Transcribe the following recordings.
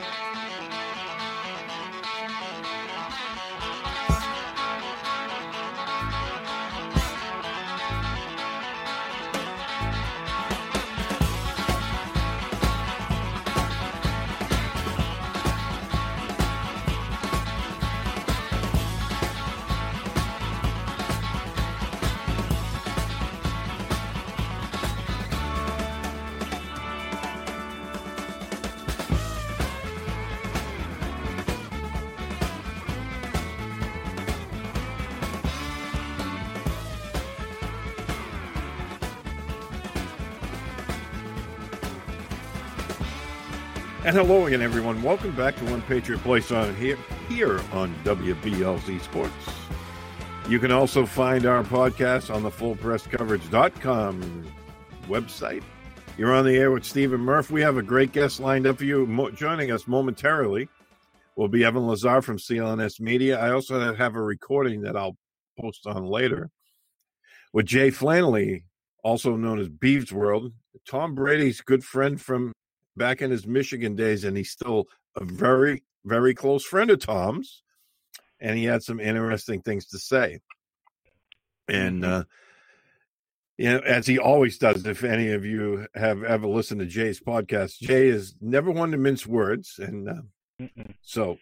Bye. And hello again, everyone. Welcome back to One Patriot Place on here here on WBLZ Sports. You can also find our podcast on the fullpresscoverage.com website. You're on the air with Stephen Murph. We have a great guest lined up for you. Mo- joining us momentarily will be Evan Lazar from CLNS Media. I also have a recording that I'll post on later with Jay Flannelly, also known as Beeves World. Tom Brady's good friend from back in his Michigan days, and he's still a very, very close friend of Tom's. And he had some interesting things to say. And, uh, you know, as he always does, if any of you have ever listened to Jay's podcast, Jay is never one to mince words. And uh, so,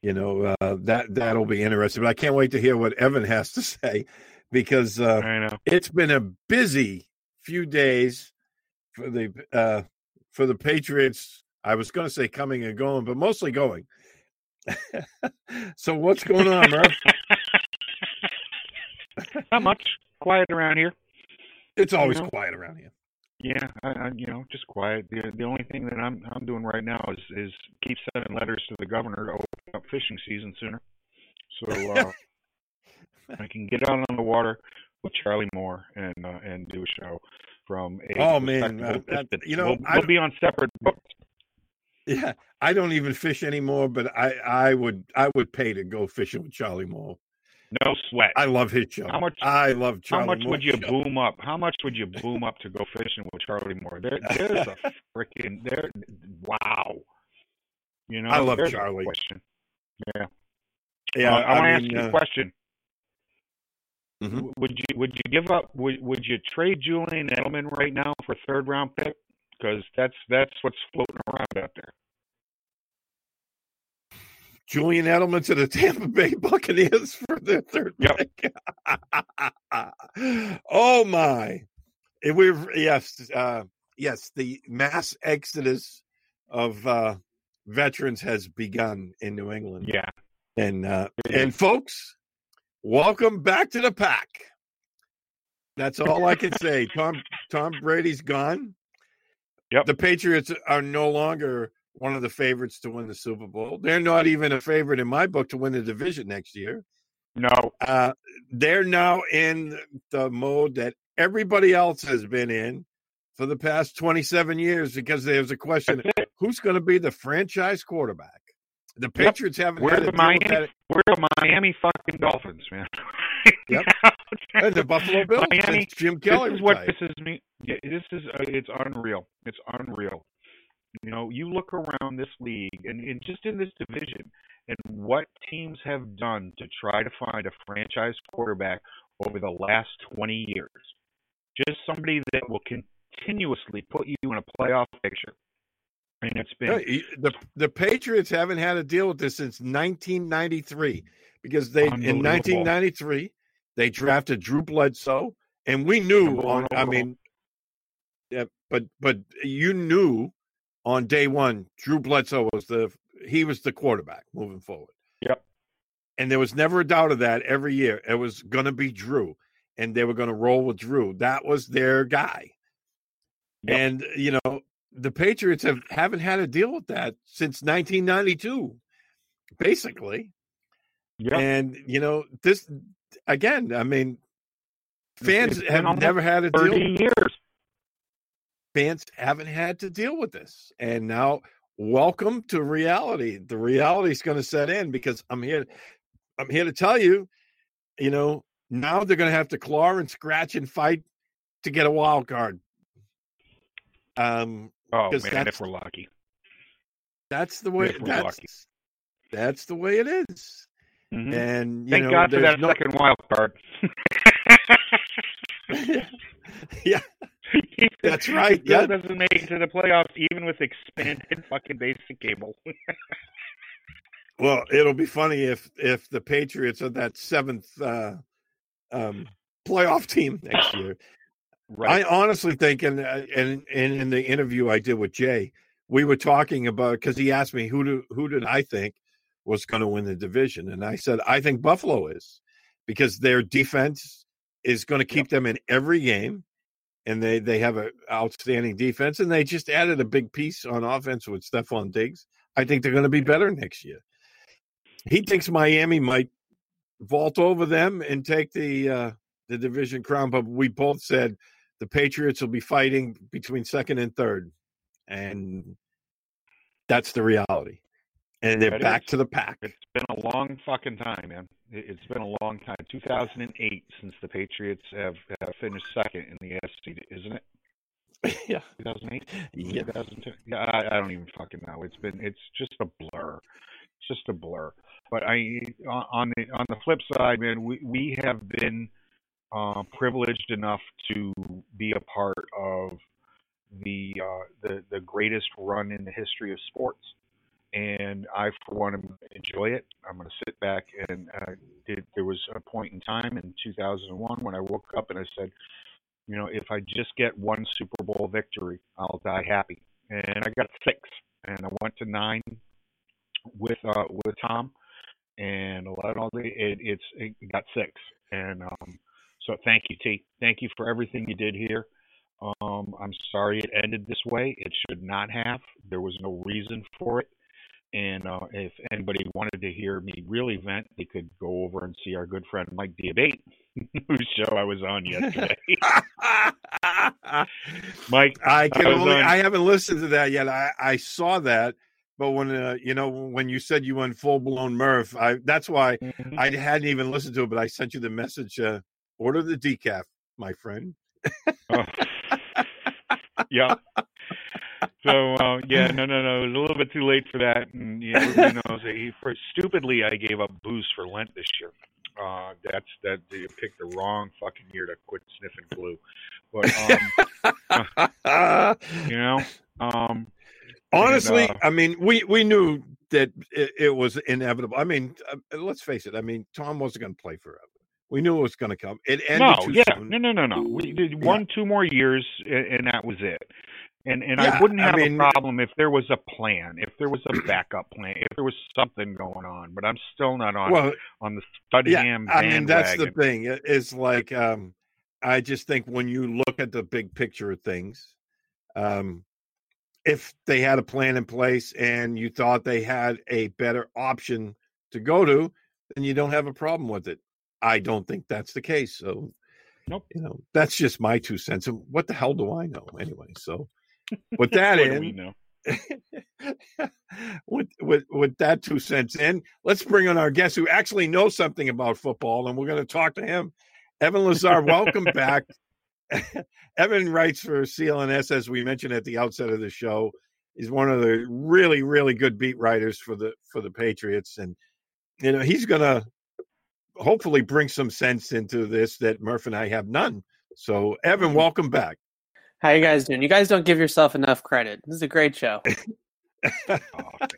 you know, uh, that, that'll be interesting. But I can't wait to hear what Evan has to say because uh, I know. it's been a busy few days for the uh, for the Patriots. I was going to say coming and going, but mostly going. so what's going on, Murph? Not much. Quiet around here. It's always You know? quiet around here. Yeah, I, I, you know, just quiet. The the only thing that I'm I'm doing right now is is keep sending letters to the governor to open up fishing season sooner, so uh, I can get out on the water with Charlie Moore and uh, and do a show from a Oh, man, uh, that- you know, we'll, I- we'll be on separate boats. Yeah, I don't even fish anymore, but I I would I would pay to go fishing with Charlie Moore. No sweat. I love his show. How much- I love Charlie How much would you show. boom up? How much would you boom up to go fishing with Charlie Moore? There, there's a freaking there. Wow. You know, I love Charlie. Question. Yeah. Yeah, Uh, I, want to ask you uh, a question. Mhm. Would you would you give up? Would would you trade Julian Edelman right now for a third round pick? Because that's that's what's floating around out there. Julian Edelman to the Tampa Bay Buccaneers for their third Yep. pick. oh my! If we're yes, uh, yes, the mass exodus of uh, veterans has begun in New England, Yeah. and uh, and folks, welcome back to the pack. That's all I can say. Tom Tom Brady's gone. Yep. The Patriots are no longer one of the favorites to win the Super Bowl. They're not even a favorite in my book to win the division next year. No. Uh, they're now in the mode that everybody else has been in for the past 27 years because there's a question who's going to be the franchise quarterback? The Patriots haven't Where's had the to deal with Miami? that. We're the Miami fucking Dolphins, man. Yep. And the Buffalo Bills Miami, since Jim Kelly this is what is me. Yeah, this is uh, it's unreal. It's unreal. You know, you look around this league and, and just in this division, and what teams have done to try to find a franchise quarterback over the last 20 years. Just somebody that will continuously put you in a playoff picture. And it's been No, the the Patriots haven't had to deal with this since 1993 because they in 1993 they drafted Drew Bledsoe and we knew on I mean yeah but but you knew on day 1 Drew Bledsoe was the he was the quarterback moving forward. Yep. And there was never a doubt of that every year. It was going to be Drew and they were going to roll with Drew. That was their guy. Yep. And you know, the Patriots have haven't had to deal with that since 1992, basically. Yep. And you know, this again. I mean, fans It's have never had to 30 deal. years. Fans haven't had to deal with this, and now welcome to reality. The reality is going to set in because I'm here. I'm here to tell you, you know, now they're going to have to claw and scratch and fight to get a wild card. Um, Oh man, if we're lucky. That's the way. That's lucky. that's the way it is. Mm-hmm. And thank know, God for that no... second wild card. yeah, that's right. Yeah, doesn't make it to the playoffs even with expanded fucking basic cable. well, it'll be funny if if the Patriots are that seventh uh, um, playoff team next year. Right. I honestly think, and and and in the interview I did with Jay, we were talking about because he asked me who do who did I think was going to win the division, and I said I think Buffalo is because their defense is going to keep yep. them in every game, and they they have an outstanding defense, and they just added a big piece on offense with Stefon Diggs. I think they're going to be better next year. He thinks Miami might vault over them and take the uh, the division crown, but we both said the Patriots will be fighting between second and third, and that's the reality. And they're that back is. to the pack. It's been a long fucking time, man. It's been a long time. 2008 since the Patriots have, have finished second in the AFC, isn't it? Yeah, 2008. Yeah, 2002. Yeah, I, I don't even fucking know. It's been. It's just a blur. It's just a blur. But I on the on the flip side, man, we we have been uh, privileged enough to be a part of the uh, the the greatest run in the history of sports, and I for one enjoy it. I'm going to sit back and uh, it, there was a point in time in 2001 when I woke up and I said, you know, if I just get one Super Bowl victory, I'll die happy. And I got six, and I went to nine with uh, with Tom, and eleven all day. It, it's it got six, and um, so thank you, T. Thank you for everything you did here. Um, I'm sorry it ended this way. It should not have. There was no reason for it. And uh, if anybody wanted to hear me really vent, they could go over and see our good friend Mike Diabate, whose show I was on yesterday. Mike, I can I only. On... I haven't listened to that yet. I, I saw that, but when uh, you know when you said you went full blown Murph, I that's why mm-hmm. I hadn't even listened to it. But I sent you the message uh, Order the decaf, my friend. oh. Yeah. So uh, yeah, no, no, no. It was a little bit too late for that, and you know, he, for stupidly, I gave up booze for Lent this year. Uh, that's that you picked the wrong fucking year to quit sniffing glue. But um, you know, um, honestly, and, uh, I mean, we we knew that it, it was inevitable. I mean, uh, let's face it. I mean, Tom wasn't going to play forever. We knew it was going to come. It ended no, too yeah, soon. no, no, no, no. We did one, yeah. two more years, and that was it. And and yeah, I wouldn't have I mean, a problem if there was a plan, if there was a backup plan, if there was something going on. But I'm still not on well, on the study yeah, I mean, that's the thing. It's like um, I just think when you look at the big picture of things, um, if they had a plan in place and you thought they had a better option to go to, then you don't have a problem with it. I don't think that's the case. So, nope. You know, that's just my two cents. And what the hell do I know anyway? So, with that in, with with with that two cents in, let's bring on our guest who actually knows something about football, and we're going to talk to him. Evan Lazar, welcome back. Evan writes for CLNS, as we mentioned at the outset of the show. He's one of the really, really good beat writers for the for the Patriots, and you know he's going to hopefully bring some sense into this that Murph and I have none. So, Evan, mm-hmm. welcome back. How you guys doing? You guys don't give yourself enough credit. This is a great show. oh,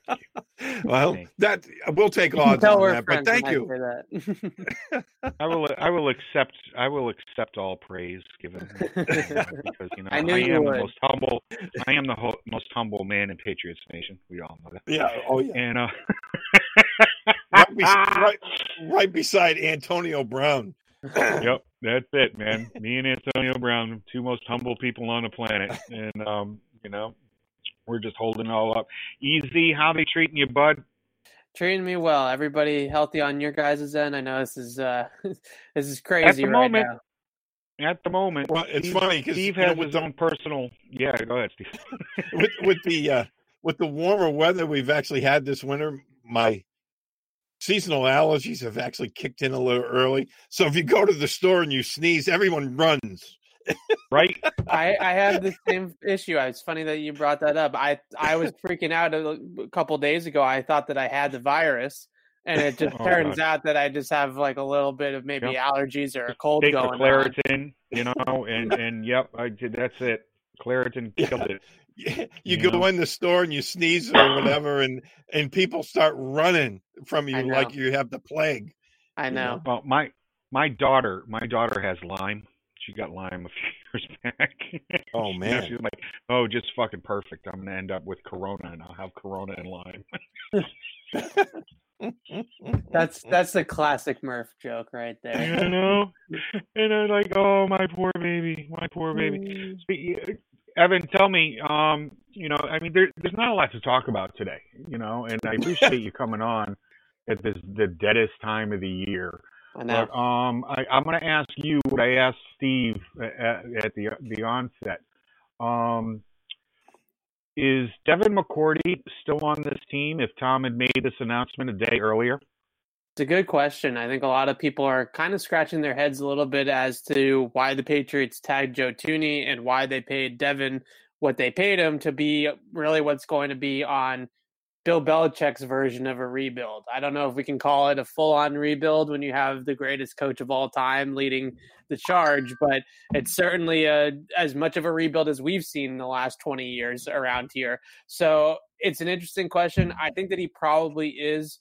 well, that we'll take odds on that, but thank you. I will. I will accept. I will accept all praise given because you know I, I am would. the most humble. I am the ho- most humble man in Patriots Nation. We all know that. Yeah. Oh yeah. And uh, right, be- right, right beside Antonio Brown. yep, that's it, man. Me and Antonio Brown, two most humble people on the planet, and um, you know, we're just holding it all up. Easy, how they treating you, bud? Treating me well. Everybody healthy on your guys' end. I know this is uh, this is crazy At the right moment, now. At the moment, well, it's Steve, funny because Steve has know, his own personal. Yeah, go ahead, Steve. with with the uh, with the warmer weather we've actually had this winter, my seasonal allergies have actually kicked in a little early. So if you go to the store and you sneeze, everyone runs. right? I, I have the same issue. It's funny that you brought that up. I I was freaking out a, a couple days ago. I thought that I had the virus, and it just Oh, turns God. out that I just have like a little bit of maybe Yep. allergies or a cold Take the going on. Claritin, you know, and and yep, I did. That's it. Claritin killed it. You You go know? in the store and you sneeze or whatever, and and people start running from you like you have the plague. I you know. know. Well, my my daughter, my daughter has Lyme. She got Lyme a few years back. Oh, You know, man. she's like, oh, just fucking perfect. I'm gonna end up with Corona, and I'll have Corona and Lyme. That's that's the classic Murph joke right there. I know, and I'm like, oh, my poor baby, my poor baby. Mm. Evan, tell me, um, you know, I mean, there, there's not a lot to talk about today, you know, and I appreciate you coming on at this the deadest time of the year. I know. But um, I, I'm going to ask you what I asked Steve at, at the the onset. Um, is Devin McCourty still on this team? If Tom had made this announcement a day earlier, a good question. I think a lot of people are kind of scratching their heads a little bit as to why the Patriots tagged Joe Thuney and why they paid Devin what they paid him to be really what's going to be on Bill Belichick's version of a rebuild. I don't know if we can call it a full on rebuild when you have the greatest coach of all time leading the charge, but it's certainly a, as much of a rebuild as we've seen in the last 20 years around here. So it's an interesting question. I think that he probably is.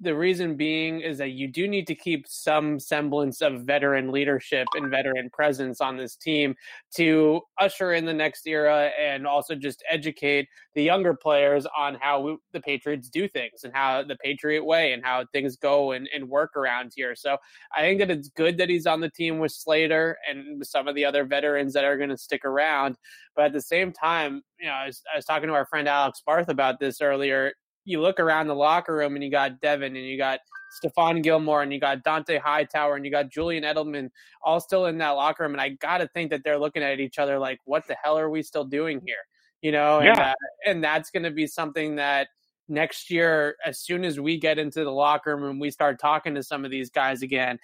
The reason being is that you do need to keep some semblance of veteran leadership and veteran presence on this team to usher in the next era and also just educate the younger players on how we, the Patriots do things and how the Patriot way and how things go and, and work around here. So I think that it's good that he's on the team with Slater and some of the other veterans that are going to stick around. But at the same time, you know, I was, I was talking to our friend Alex Barth about this earlier. You look around the locker room and you got Devin and you got Stephon Gilmore and you got Dont'a Hightower and you got Julian Edelman all still in that locker room. And I got to think that they're looking at each other like, what the hell are we still doing here? You know, and, Yeah. uh, and that's going to be something that next year, as soon as we get into the locker room and we start talking to some of these guys again,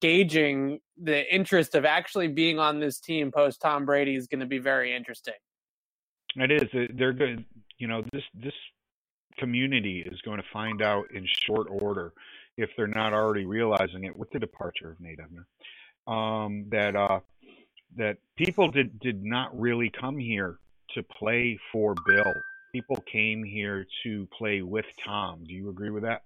gauging the interest of actually being on this team post Tom Brady is going to be very interesting. it is. They're good. You know, this this community is going to find out in short order if they're not already realizing it with the departure of Nate Ebner. Um, that uh, that people did did not really come here to play for Bill. People came here to play with Tom. Do you agree with that?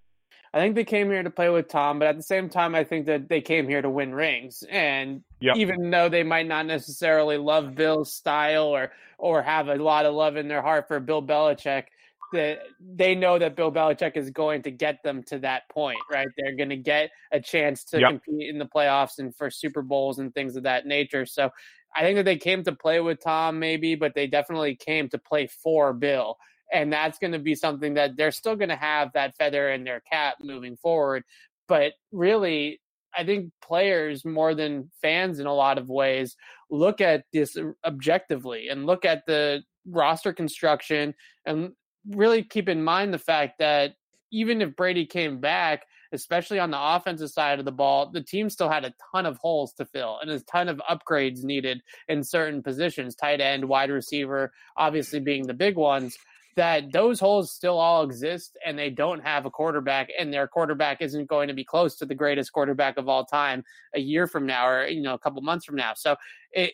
I think they came here to play with Tom, but at the same time, I think that they came here to win rings. And Yep. even though they might not necessarily love Bill's style or or have a lot of love in their heart for Bill Belichick, that they know that Bill Belichick is going to get them to that point, right? They're going to get a chance to Yep. compete in the playoffs and for Super Bowls and things of that nature. So I think that they came to play with Tom, maybe, but they definitely came to play for Bill. And that's going to be something that they're still going to have that feather in their cap moving forward. But really, I think players more than fans in a lot of ways look at this objectively and look at the roster construction and really keep in mind the fact that even if Brady came back, especially on the offensive side of the ball, the team still had a ton of holes to fill and a ton of upgrades needed in certain positions, tight end, wide receiver, obviously being the big ones. That those holes still all exist and they don't have a quarterback, and their quarterback isn't going to be close to the greatest quarterback of all time a year from now or you know a couple months from now. So it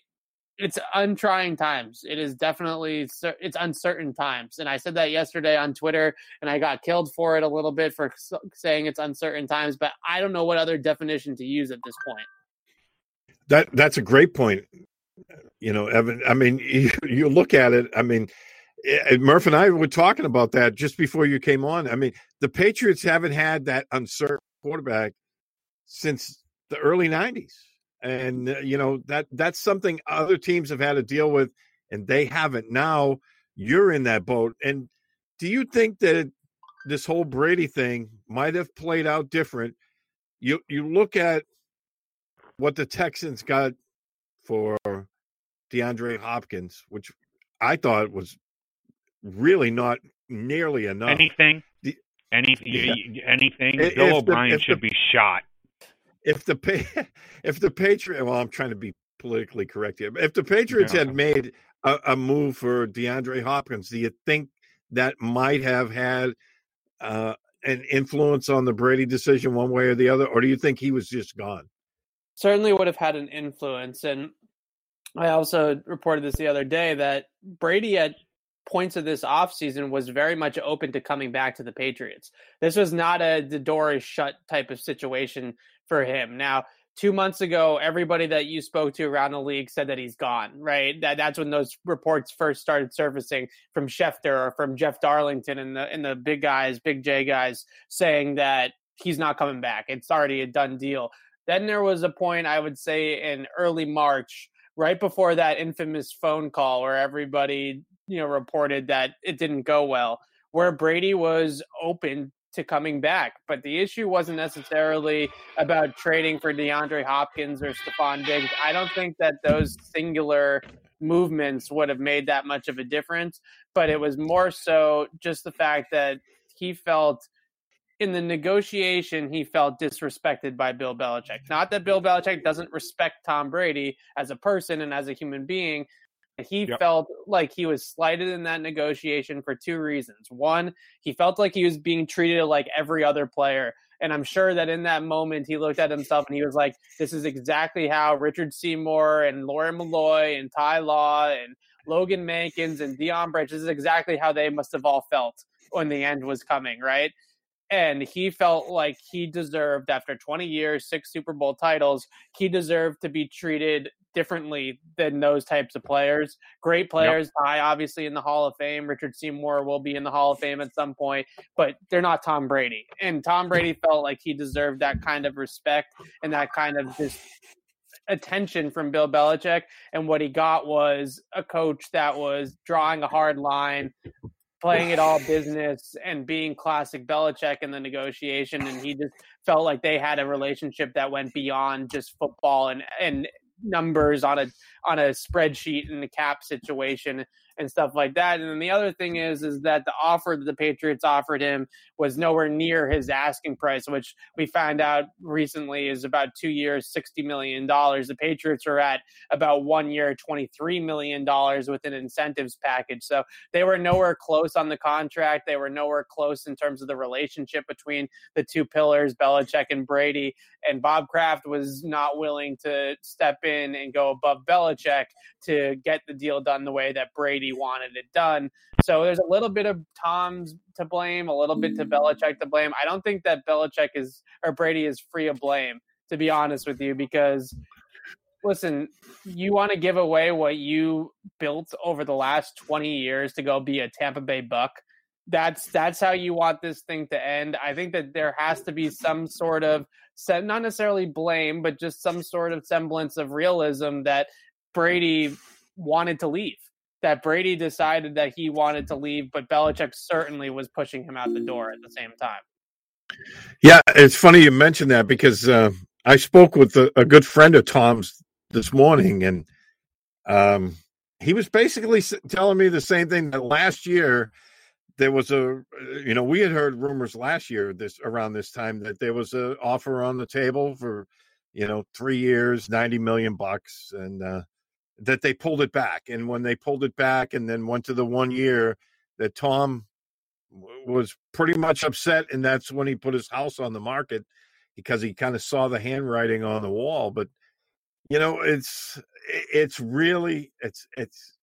it's untrying times. It is definitely it's uncertain times, and I said that yesterday on Twitter, and I got killed for it a little bit for saying it's uncertain times. But I don't know what other definition to use at this point. That that's a great point. You know, Evan. I mean, you, you look at it. I mean, eh, Murph and I were talking about that just before you came on. I mean, the Patriots haven't had that uncertain quarterback since the early '90s, and uh, you know that that's something other teams have had to deal with, and they haven't. Now you're in that boat, and do you think that this whole Brady thing might have played out different? You you look at what the Texans got for DeAndre Hopkins, which I thought was really not nearly enough. Anything? The- Any, Yeah. anything? Bill O'Brien should the- be shot. If the Pa- if the Patriot, well, I'm trying to be politically correct here. If the Patriots Yeah. had made a, a move for DeAndre Hopkins, do you think that might have had uh, an influence on the Brady decision one way or the other, or do you think he was just gone? certainly would have had an influence. And I also reported this the other day that Brady at points of this offseason was very much open to coming back to the Patriots. This was not a the door is shut type of situation for him. Now, two months ago, everybody that you spoke to around the league said that he's gone, right? That that's when those reports first started surfacing from Schefter or from Jeff Darlington and the and the big guys, big J guys saying that he's not coming back. It's already a done deal. Then there was a point, I would say, in early March, right before that infamous phone call where everybody, you know, reported that it didn't go well, where Brady was open to coming back. But the issue wasn't necessarily about trading for DeAndre Hopkins or Stefon Diggs. I don't think that those singular movements would have made that much of a difference. But it was more so just the fact that he felt in the negotiation, he felt disrespected by Bill Belichick. Not that Bill Belichick doesn't respect Tom Brady as a person and as a human being. He Yep. felt like he was slighted in that negotiation for two reasons. One, he felt like he was being treated like every other player. And I'm sure that in that moment, he looked at himself and he was like, this is exactly how Richard Seymour and Lawyer Milloy and Ty Law and Logan Mankins and Deion Branch, this is exactly how they must have all felt when the end was coming, right? And he felt like he deserved after 20 years six super bowl titles he deserved to be treated differently than those types of players. Great players high obviously in the hall of fame. Richard seymour will be in the hall of fame at some point but they're not tom brady. And tom brady felt like he deserved that kind of respect and that kind of just attention from bill belichick. And what he got was a coach that was drawing a hard line playing it all business and being classic Belichick in the negotiation, and he just felt like they had a relationship that went beyond just football and and numbers on a on a spreadsheet and the cap situation and stuff like that. And then the other thing is is that the offer that the Patriots offered him was nowhere near his asking price, which we found out recently is about two years, sixty million dollars. The Patriots are at about one year, twenty three million dollars with an incentives package. So they were nowhere close on the contract. They were nowhere close in terms of the relationship between the two pillars, Belichick and Brady. And Bob Kraft was not willing to step in and go above Belichick to get the deal done the way that Brady wanted it done. So there's a little bit of Tom's to blame, a little bit to mm. Belichick to blame. I don't think that Belichick is or Brady is free of blame, to be honest with you, because listen, you want to give away what you built over the last 20 years to go be a Tampa Bay Buck. That's that's how you want this thing to end. I think that there has to be some sort of not necessarily blame, but just some sort of semblance of realism that Brady wanted to leave. That Brady decided that he wanted to leave, but Belichick certainly was pushing him out the door at the same time. Yeah, it's funny you mentioned that because uh, I spoke with a, a, good friend of Tom's this morning, and um, he was basically telling me the same thing that last year there was a, you know, we had heard rumors last year this around this time that there was an offer on the table for, you know, three years, ninety million bucks, and uh, that they pulled it back. And when they pulled it back, and then went to the one year, that Tom was pretty much upset, and that's when he put his house on the market because he kind of saw the handwriting on the wall. But you know, it's it's really it's it's.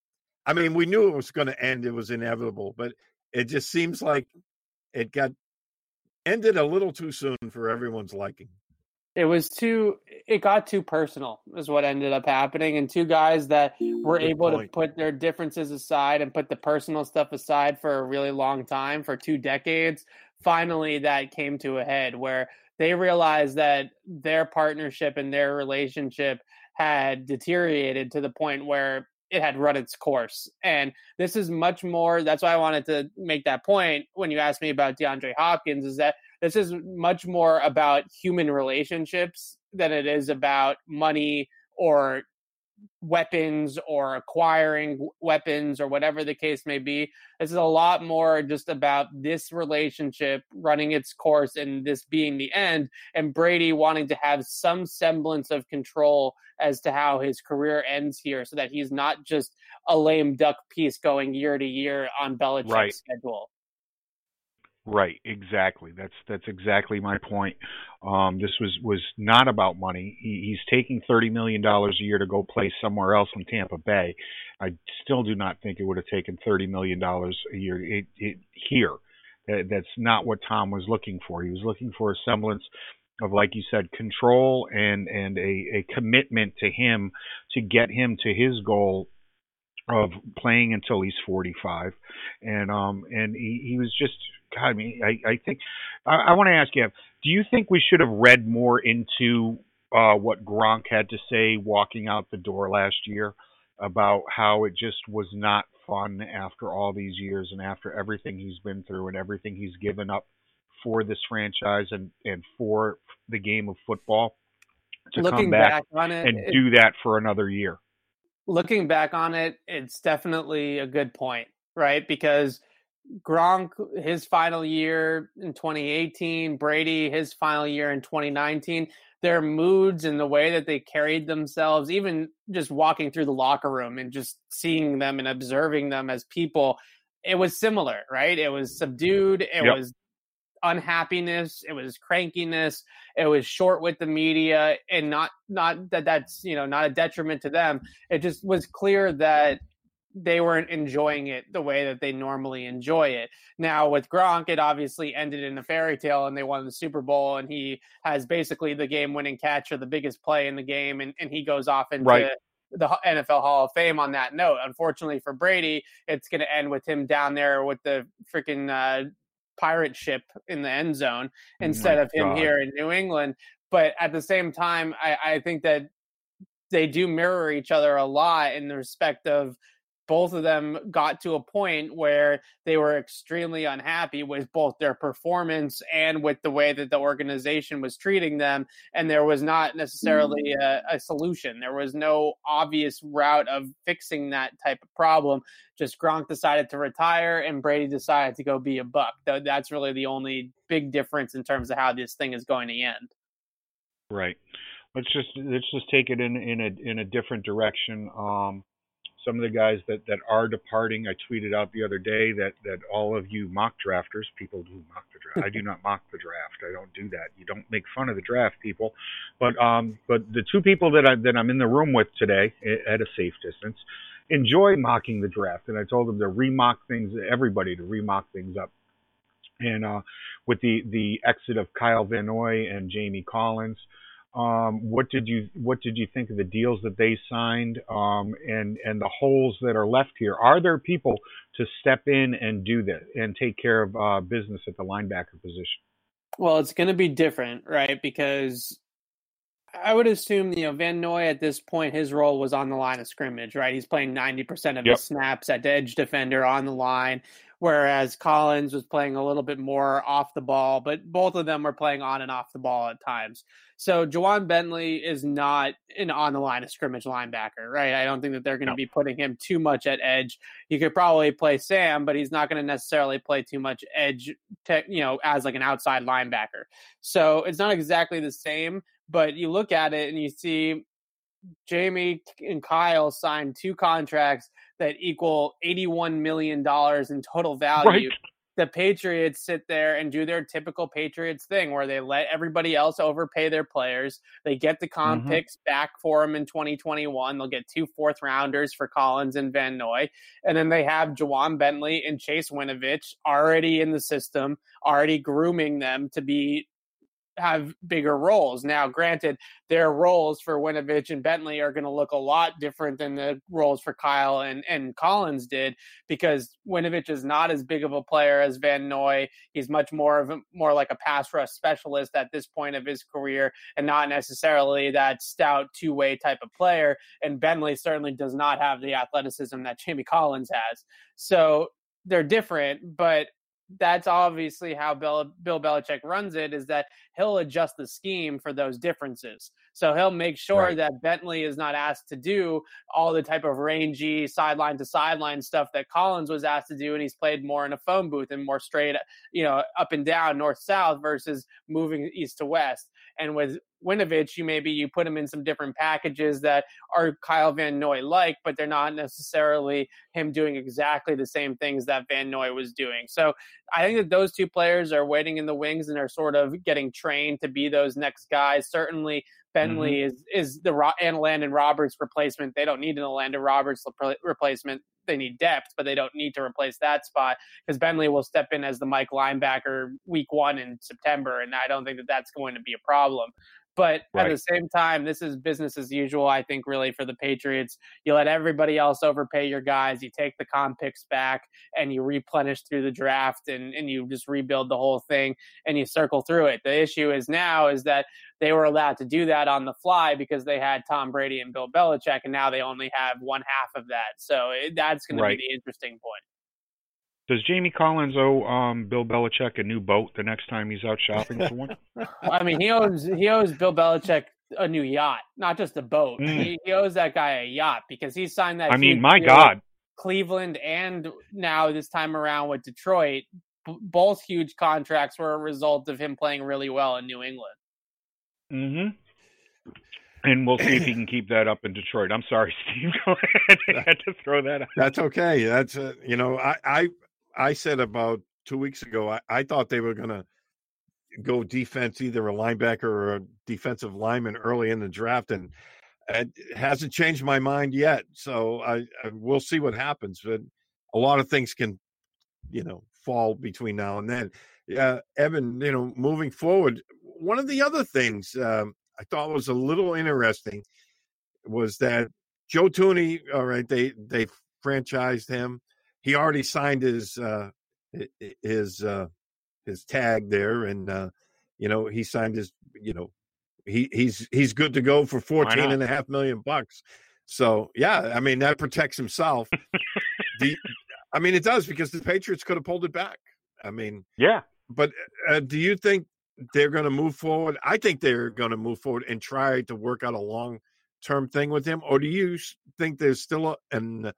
I mean, we knew it was going to end; it was inevitable, but it just seems like it got ended a little too soon for everyone's liking. It was too. It got too personal, is what ended up happening, and two guys that were Good able point. to put their differences aside and put the personal stuff aside for a really long time, for two decades. Finally, that came to a head where they realized that their partnership and their relationship had deteriorated to the point where it had run its course. And this is much more. That's why I wanted to make that point when you asked me about DeAndre Hopkins. Is that this is much more about human relationships than it is about money or weapons or acquiring weapons or whatever the case may be. This is a lot more just about this relationship running its course and this being the end, and Brady wanting to have some semblance of control as to how his career ends here so that he's not just a lame duck piece going year to year on Belichick's right. schedule. Right, exactly. That's that's exactly my point. Um, this was was not about money. He, he's taking thirty million dollars a year to go play somewhere else in Tampa Bay. I still do not think it would have taken thirty million dollars a year it, it, here. That, that's not what Tom was looking for. He was looking for a semblance of, like you said, control and and a, a commitment to him to get him to his goal of playing until he's 45 and um and he, he was just God, I mean, I, I think I, I want to ask you: Do you think we should have read more into uh, what Gronk had to say walking out the door last year about how it just was not fun after all these years and after everything he's been through and everything he's given up for this franchise and and for the game of football to looking come back, back on it and it, do that for another year. Looking back on it, it's definitely a good point, right? Because Gronk his final year in 2018, Brady his final year in 2019. Their moods and the way that they carried themselves, even just walking through the locker room and just seeing them and observing them as people, it was similar, right? It was subdued. It yep. was unhappiness it was crankiness it was short with the media and not not that that's you know not a detriment to them it just was clear that they weren't enjoying it the way that they normally enjoy it. Now with Gronk, it obviously ended in a fairy tale and they won the Super Bowl and he has basically the game winning catch or the biggest play in the game and, and he goes off into right. the NFL Hall of Fame on that note. Unfortunately for Brady, it's going to end with him down there with the freaking uh, pirate ship in the end zone oh instead oh of him God. here in New England. But at the same time, I, I think that they do mirror each other a lot in the respect of both of them got to a point where they were extremely unhappy with both their performance and with the way that the organization was treating them. And there was not necessarily mm. a, a solution. There was no obvious route of fixing that type of problem. Just Gronk decided to retire and Brady decided to go be a buck. That's really the only big difference in terms of how this thing is going to end. Right. Let's just let's just take it in in a in a different direction. Um, some of the guys that, that are departing. I tweeted out the other day that, that all of you mock drafters, people who mock the draft, I do not mock the draft. I don't do that. You don't make fun of the draft, people. But um, but the two people that I that I'm in the room with today at a safe distance enjoy mocking the draft, and I told them to remock things, everybody to remock things up. And uh, with the the exit of Kyle Van Noy and Jamie Collins, um, what did you what did you think of the deals that they signed um, and and the holes that are left here? Are there people to step in and do that and take care of uh, business at the linebacker position? Well, it's going to be different, right? Because I would assume you know Van Noy at this point his role was on the line of scrimmage, right? He's playing ninety percent of yep. his snaps at the edge defender on the line, whereas Collins was playing a little bit more off the ball, but both of them were playing on and off the ball at times. So Ja'Whaun Bentley is not an on the line of scrimmage linebacker, right? I don't think that they're going to no. be putting him too much at edge. He could probably play Sam, but he's not going to necessarily play too much edge, te- you know, as like an outside linebacker. So it's not exactly the same, but you look at it and you see Jamie and Kyle signed two contracts that equal $81 million in total value. Right the Patriots sit there and do their typical Patriots thing where they let everybody else overpay their players. They get the comp mm-hmm. picks back for them in 2021. They'll get two fourth rounders for Collins and Van Noy. And then they have Ja'Whaun Bentley and Chase Winovich already in the system, already grooming them to be have bigger roles. Now, granted, their roles for Winovich and Bentley are going to look a lot different than the roles for Kyle and, and Collins did because Winovich is not as big of a player as Van Noy. He's much more of a, more like a pass rush specialist at this point of his career and not necessarily that stout two way type of player. And Bentley certainly does not have the athleticism that Jamie Collins has. So they're different, but that's obviously how Bill, Bill Belichick runs it is that he'll adjust the scheme for those differences. So he'll make sure right. that Bentley is not asked to do all the type of rangy sideline to sideline stuff that Collins was asked to do, and he's played more in a phone booth and more straight, you know, up and down, north south versus moving east to west. And with Winovich, you maybe you put him in some different packages that are Kyle Van Noy like, but they're not necessarily him doing exactly the same things that Van Noy was doing. So I think that those two players are waiting in the wings and are sort of getting trained to be those next guys. Certainly, Bentley mm-hmm. is is the Ro- and Elandon Roberts replacement. They don't need an Elandon Roberts replacement. They need depth, but they don't need to replace that spot because Bentley will step in as the Mike linebacker week one in September, and I don't think that that's going to be a problem. But right. at the same time, this is business as usual, I think, really, for the Patriots. You let everybody else overpay your guys, you take the comp picks back, and you replenish through the draft, and, and you just rebuild the whole thing, and you circle through it. The issue is now is that they were allowed to do that on the fly because they had Tom Brady and Bill Belichick, and now they only have one half of that. So it, that's going right. to be the interesting point. Does Jamie Collins owe um, Bill Belichick a new boat the next time he's out shopping for one? I mean, he owes he owes Bill Belichick a new yacht, not just a boat. Mm. He, he, owes that guy a yacht because he signed that. I mean, my God, Cleveland and now this time around with Detroit, b- both huge contracts were a result of him playing really well in New England. Mm-hmm. And we'll see if he can keep that up in Detroit. I'm sorry, Steve. I had to throw that out. That's okay. That's uh, you know, I, I I said about two weeks ago, I, I thought they were going to go defense, either a linebacker or a defensive lineman early in the draft, and it hasn't changed my mind yet. So I, I we'll see what happens. But a lot of things can, you know, fall between now and then. Uh, Evan, you know, moving forward, one of the other things um, I thought was a little interesting was that Joe Thuney. All right, they they franchised him he already signed his uh, his uh, his tag there, and uh, you know he signed his you know he he's he's good to go for 14 and a half million bucks. So yeah, I mean that protects himself. the, I mean it does because the Patriots could have pulled it back. I mean yeah, but uh, do you think they're going to move forward? I think they're going to move forward and try to work out a long term thing with him, or do you think there's still a, an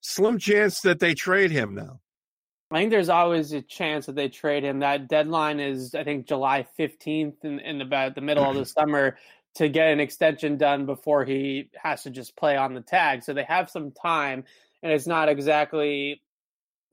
slim chance that they trade him now. I think there's always a chance that they trade him. That deadline is, I think, July 15th in, in about the middle of the summer to get an extension done before he has to just play on the tag. So they have some time, and it's not exactly,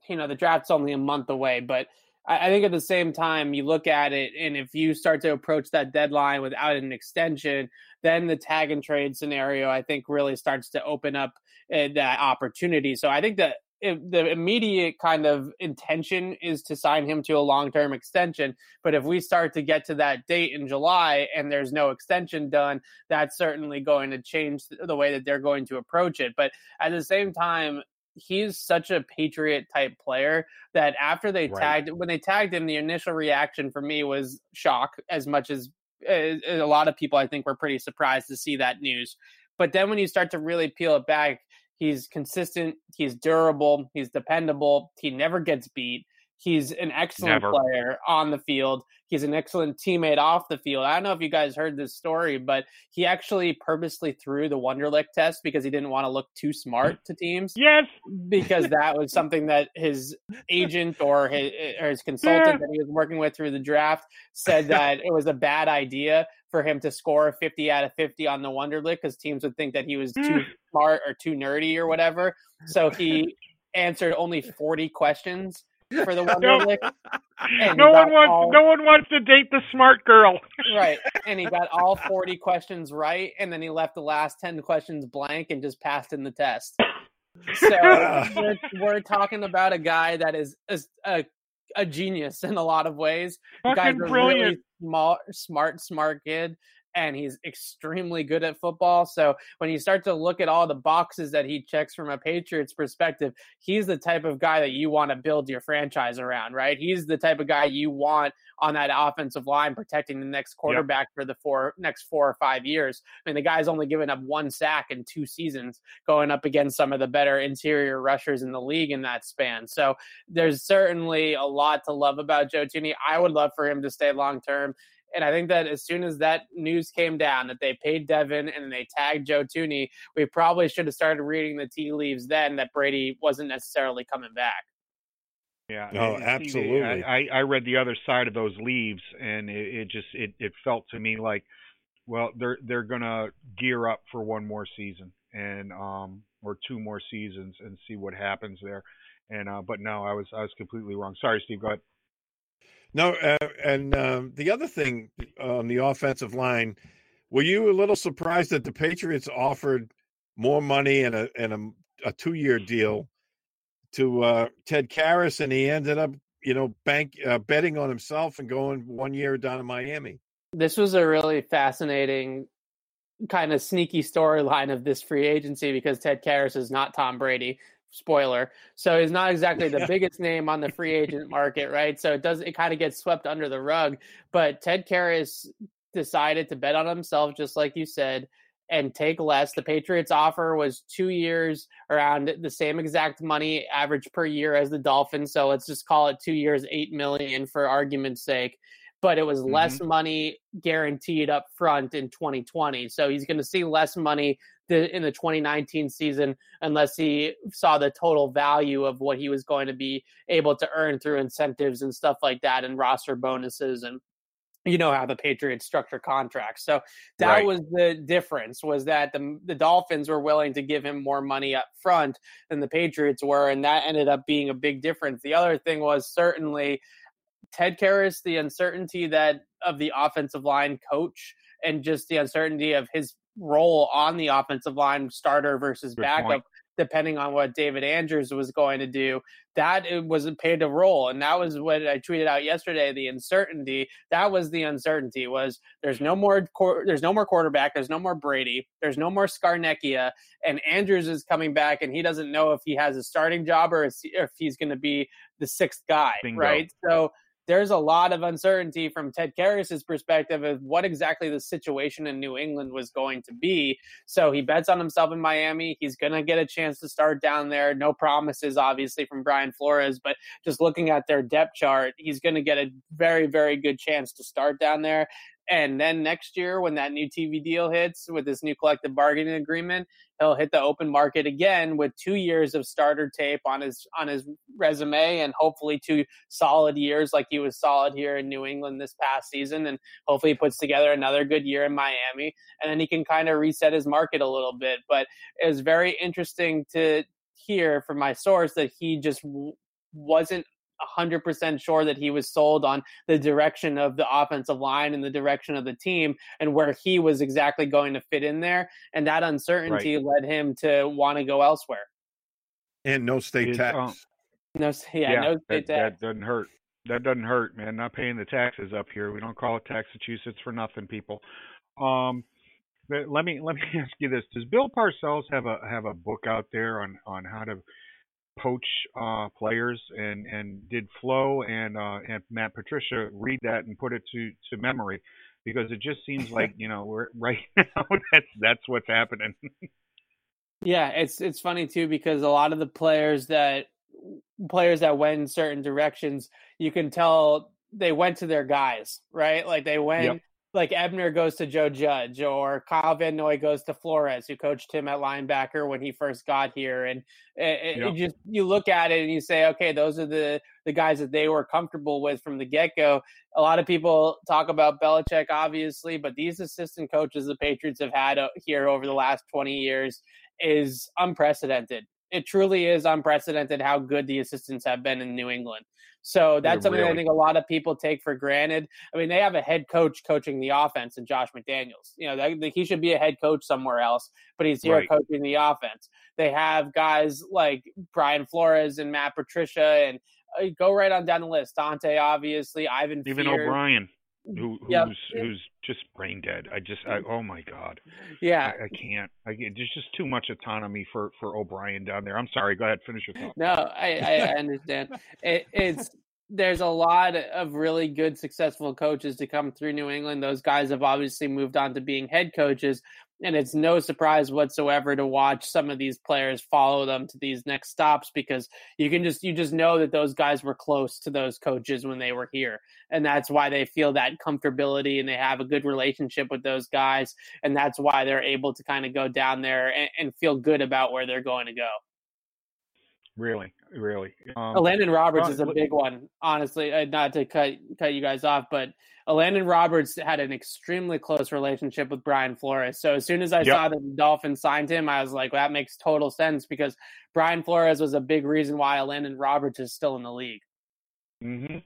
you know, the draft's only a month away. But I, I think at the same time, you look at it, and if you start to approach that deadline without an extension, then the tag and trade scenario, I think, really starts to open up uh, that opportunity. So I think that the immediate kind of intention is to sign him to a long term extension. But if we start to get to that date in July and there's no extension done, that's certainly going to change the way that they're going to approach it. But at the same time, he's such a patriot type player that after they right. tagged when they tagged him the initial reaction for me was shock as much as uh, a lot of people i think were pretty surprised to see that news but then when you start to really peel it back, he's consistent, he's durable, he's dependable, he never gets beat. He's an excellent Never. player on the field. He's an excellent teammate off the field. I don't know if you guys heard this story, but he actually purposely threw the Wonderlic test because he didn't want to look too smart to teams. Yes, because that was something that his agent or his, or his consultant yeah. that he was working with through the draft said that it was a bad idea for him to score a 50 out of 50 on the Wonderlic because teams would think that he was too mm. smart or too nerdy or whatever. So he answered only 40 questions for the Wonderlic. no one wants all, no one wants to date the smart girl. right. And he got all 40 questions right and then he left the last 10 questions blank and just passed in the test. So we're, we're, talking about a guy that is, is a, a genius in a lot of ways. Fucking Guy's brilliant. Really smart, smart, smart kid and he's extremely good at football. So when you start to look at all the boxes that he checks from a Patriots perspective, he's the type of guy that you want to build your franchise around, right? He's the type of guy you want on that offensive line protecting the next quarterback yep. for the four next four or five years. I mean, the guy's only given up one sack in two seasons, going up against some of the better interior rushers in the league in that span. So there's certainly a lot to love about Joe Thuney. I would love for him to stay long term. And I think that as soon as that news came down that they paid Devin and they tagged Joe Thuney, we probably should have started reading the tea leaves then that Brady wasn't necessarily coming back. Yeah. Oh, absolutely. I, I read the other side of those leaves, and it, it just it, it felt to me like, well, they're they're gonna gear up for one more season and um or two more seasons and see what happens there. And uh, but no, I was I was completely wrong. Sorry, Steve. Go ahead. No, uh, and um, the other thing on the offensive line, were you a little surprised that the Patriots offered more money and a and a, a two year deal to uh, Ted Karras, and he ended up, you know, bank uh, betting on himself and going one year down in Miami. This was a really fascinating kind of sneaky storyline of this free agency because Ted Karras is not Tom Brady. Spoiler. So he's not exactly the biggest name on the free agent market, right? So it does it kind of gets swept under the rug. But Ted Karras decided to bet on himself, just like you said and take less. The Patriots offer was two years around the same exact money average per year as the Dolphins. So let's just call it two years, eight million for argument's sake. But it was mm-hmm. less money guaranteed up front in 2020. So he's going to see less money in the 2019 season unless he saw the total value of what he was going to be able to earn through incentives and stuff like that and roster bonuses and you know how the Patriots structure contracts. So that right. was the difference was that the the Dolphins were willing to give him more money up front than the Patriots were and that ended up being a big difference. The other thing was certainly Ted Karras the uncertainty that of the offensive line coach and just the uncertainty of his role on the offensive line starter versus Good backup point depending on what David Andrews was going to do, that it was a paid a role. And that was what I tweeted out yesterday. The uncertainty, that was the uncertainty was there's no more, there's no more quarterback. There's no more Brady. There's no more Scarnecchia and Andrews is coming back and he doesn't know if he has a starting job or if he's going to be the sixth guy. Bingo. Right. So there's a lot of uncertainty from Ted Karras's perspective of what exactly the situation in New England was going to be. So he bets on himself in Miami. He's going to get a chance to start down there. No promises, obviously, from Brian Flores, but just looking at their depth chart, he's going to get a very, very good chance to start down there. And then next year, when that new TV deal hits with this new collective bargaining agreement, he'll hit the open market again with two years of starter tape on his on his resume, and hopefully two solid years like he was solid here in New England this past season. And hopefully, he puts together another good year in Miami, and then he can kind of reset his market a little bit. But it was very interesting to hear from my source that he just wasn't 100% sure that he was sold on the direction of the offensive line and the direction of the team and where he was exactly going to fit in there. And that uncertainty right. led him to want to go elsewhere. And no state it's, tax. Um, no, yeah, yeah, no state that, tax. That doesn't hurt. That doesn't hurt, man. Not paying the taxes up here. We don't call it Massachusetts for nothing, people. Um, let me let me ask you this: Does Bill Parcells have a have a book out there on on how to poach uh, players, and and did Flo and uh, and Matt Patricia read that and put it to to memory because it just seems like you know we're right now that's that's what's happening. yeah, it's it's funny too because a lot of the players that players that went in certain directions, you can tell they went to their guys, right? Like they went yep like Ebner goes to Joe Judge or Kyle Van Noy goes to Flores, who coached him at linebacker when he first got here. And it, yep. it just you look at it and you say, okay, those are the the guys that they were comfortable with from the get go. A lot of people talk about Belichick, obviously, but these assistant coaches the Patriots have had uh, here over the last twenty years is unprecedented. It truly is unprecedented how good the assistants have been in New England. So that's something really... I think a lot of people take for granted. I mean, they have a head coach coaching the offense, and Josh McDaniels. You know, he should be a head coach somewhere else, but he's here right. coaching the offense. They have guys like Brian Flores and Matt Patricia, and uh, go right on down the list. Dante, obviously, Ivan, even. O'Brien. Who who's Yep. who's just brain dead. I just I, oh my god. Yeah. I, I can't. I get- there's just too much autonomy for for O'Brien down there. I'm sorry. Go ahead. Finish your thought. No, I, I I understand. It, it's there's a lot of really good, successful coaches to come through New England. Those guys have obviously moved on to being head coaches, and it's no surprise whatsoever to watch some of these players follow them to these next stops because you can just you just know that those guys were close to those coaches when they were here, and that's why they feel that comfortability and they have a good relationship with those guys, and that's why they're able to kind of go down there and, and feel good about where they're going to go. Really, really. Um, Elandon Roberts is a big one, honestly. Uh, not to cut cut you guys off, but Elandon Roberts had an extremely close relationship with Brian Flores. So as soon as I Yep. saw that the Dolphins signed him, I was like, well, that makes total sense because Brian Flores was a big reason why Elandon Roberts is still in the league. hmm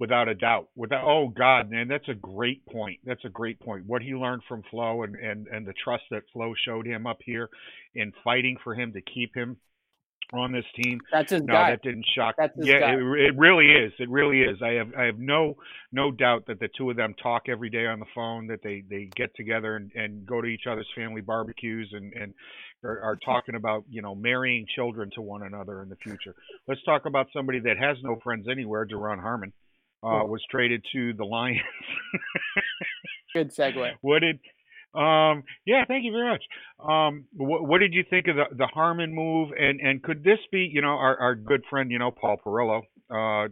Without a doubt. Without oh God, man, that's a great point. That's a great point. What he learned from Flo and and and the trust that Flo showed him up here in fighting for him to keep him on this team. That's his No, guy. that didn't shock. That's his yeah, guy. it, it really is. It really is. I have I have no no doubt that the two of them talk every day on the phone. That they they get together and and go to each other's family barbecues and and are, are talking about you know marrying children to one another in the future. Let's talk about somebody that has no friends anywhere. Duron Harmon uh, was traded to the Lions. Good segue. what did um yeah thank you very much. Um what, what did you think of the the harmon move? And and could this be you know our our good friend you know paul perillo uh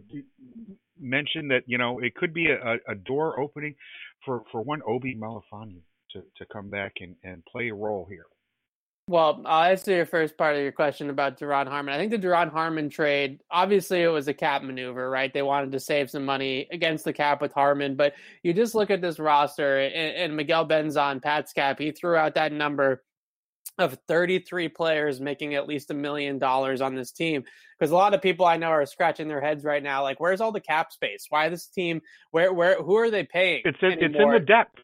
mentioned that you know it could be a, a door opening for for one obi melifonwu to to come back and and play a role here Well, I'll answer your first part of your question about Duron Harmon. I think the Duron Harmon trade, obviously, it was a cap maneuver, right? They wanted to save some money against the cap with Harmon, but you just look at this roster and, and Miguel Benzan, Pat's cap, he threw out that number of 33 players making at least a million dollars on this team because a lot of people I know are scratching their heads right now like where's all the cap space why this team where where who are they paying it's in, it's in the depth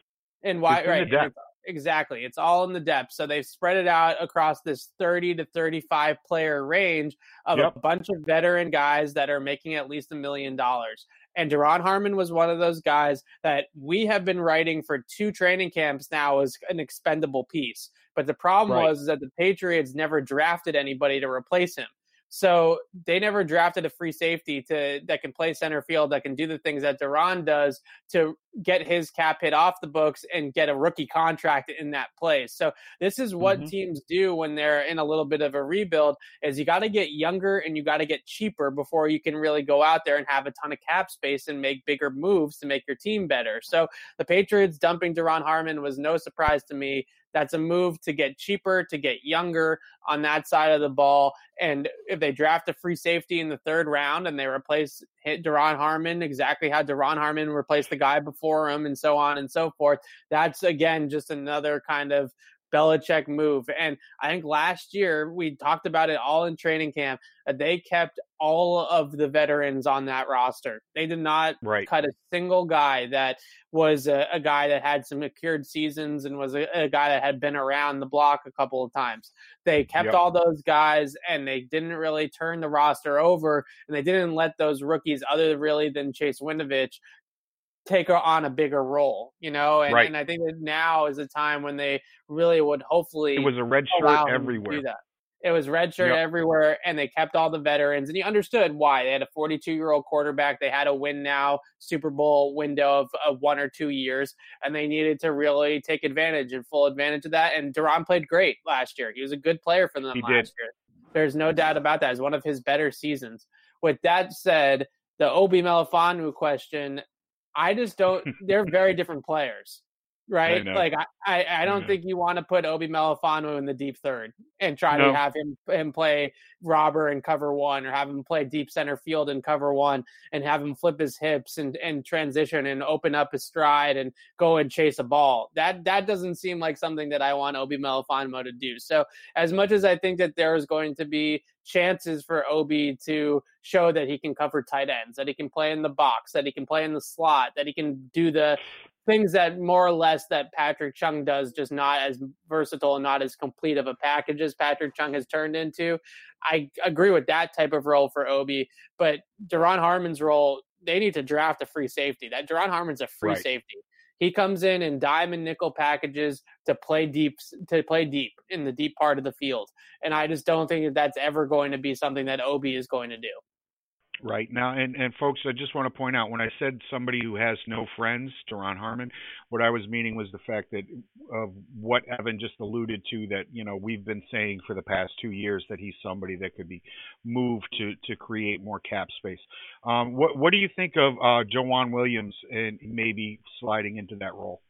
and why It's right and depth. it's- exactly it's all in the depth so they've spread it out across this 30 to 35 player range of Yep. a bunch of veteran guys that are making at least a million dollars and Duron Harmon was one of those guys that we have been writing for two training camps now as an expendable piece but the problem Right. was that the Patriots never drafted anybody to replace him so they never drafted a free safety to that can play center field that can do the things that Duron does to get his cap hit off the books and get a rookie contract in that place. So this is what Mhm. teams do when they're in a little bit of a rebuild is you got to get younger and you got to get cheaper before you can really go out there and have a ton of cap space and make bigger moves to make your team better. So the Patriots dumping Duron Harmon was no surprise to me. That's a move to get cheaper, to get younger on that side of the ball. And if they draft a free safety in the third round and they replace hit Duron Harmon exactly how Duron Harmon replaced the guy before him and so on and so forth, that's again just another kind of Belichick move. And I think last year we talked about it all in training camp. uh, They kept all of the veterans on that roster. They did not right cut a single guy that was a, a guy that had some secured seasons and was a, a guy that had been around the block a couple of times. They kept Yep. all those guys and they didn't really turn the roster over and they didn't let those rookies, other really than Chase Winovich, take her on a bigger role, you know? And, Right. and I think that now is a time when they really would hopefully it was a red shirt everywhere that. It was red shirt Yep. everywhere, and they kept all the veterans, and you understood why. They had a 42 year old quarterback. They had a win now Super Bowl window of, of one or two years, and they needed to really take advantage and full advantage of that. And Duron played great last year. He was a good player for them He last did. year. There's no doubt about that. It's one of his better seasons. With that said, the Obi Melifonwu question, I just don't. they're very different players, right? know. Like I, I, I don't know. think you want to put Obi Melifonwu in the deep third and try No. to have him him play robber and cover one, or have him play deep center field and cover one, and have him flip his hips and and transition and open up his stride and go and chase a ball. That that doesn't seem like something that I want Obi Melifonwu to do. So as much as I think that there is going to be chances for Obi to show that he can cover tight ends, that he can play in the box, that he can play in the slot, that he can do the things that more or less that Patrick Chung does, just not as versatile and not as complete of a package as Patrick Chung has turned into. I agree with that type of role for Obi, but Duron Harmon's role they need to draft a free safety. That Duron Harmon's a free Right. safety. He comes in in diamond nickel packages to play deep to play deep in the deep part of the field, and I just don't think that that's ever going to be something that Obi is going to do. Right now, and and folks, I just want to point out when I said somebody who has no friends, Duron Harmon, what I was meaning was the fact that of what Evan just alluded to that you know we've been saying for the past two years that he's somebody that could be moved to to create more cap space. Um, what what do you think of uh, Williams and maybe sliding into that role?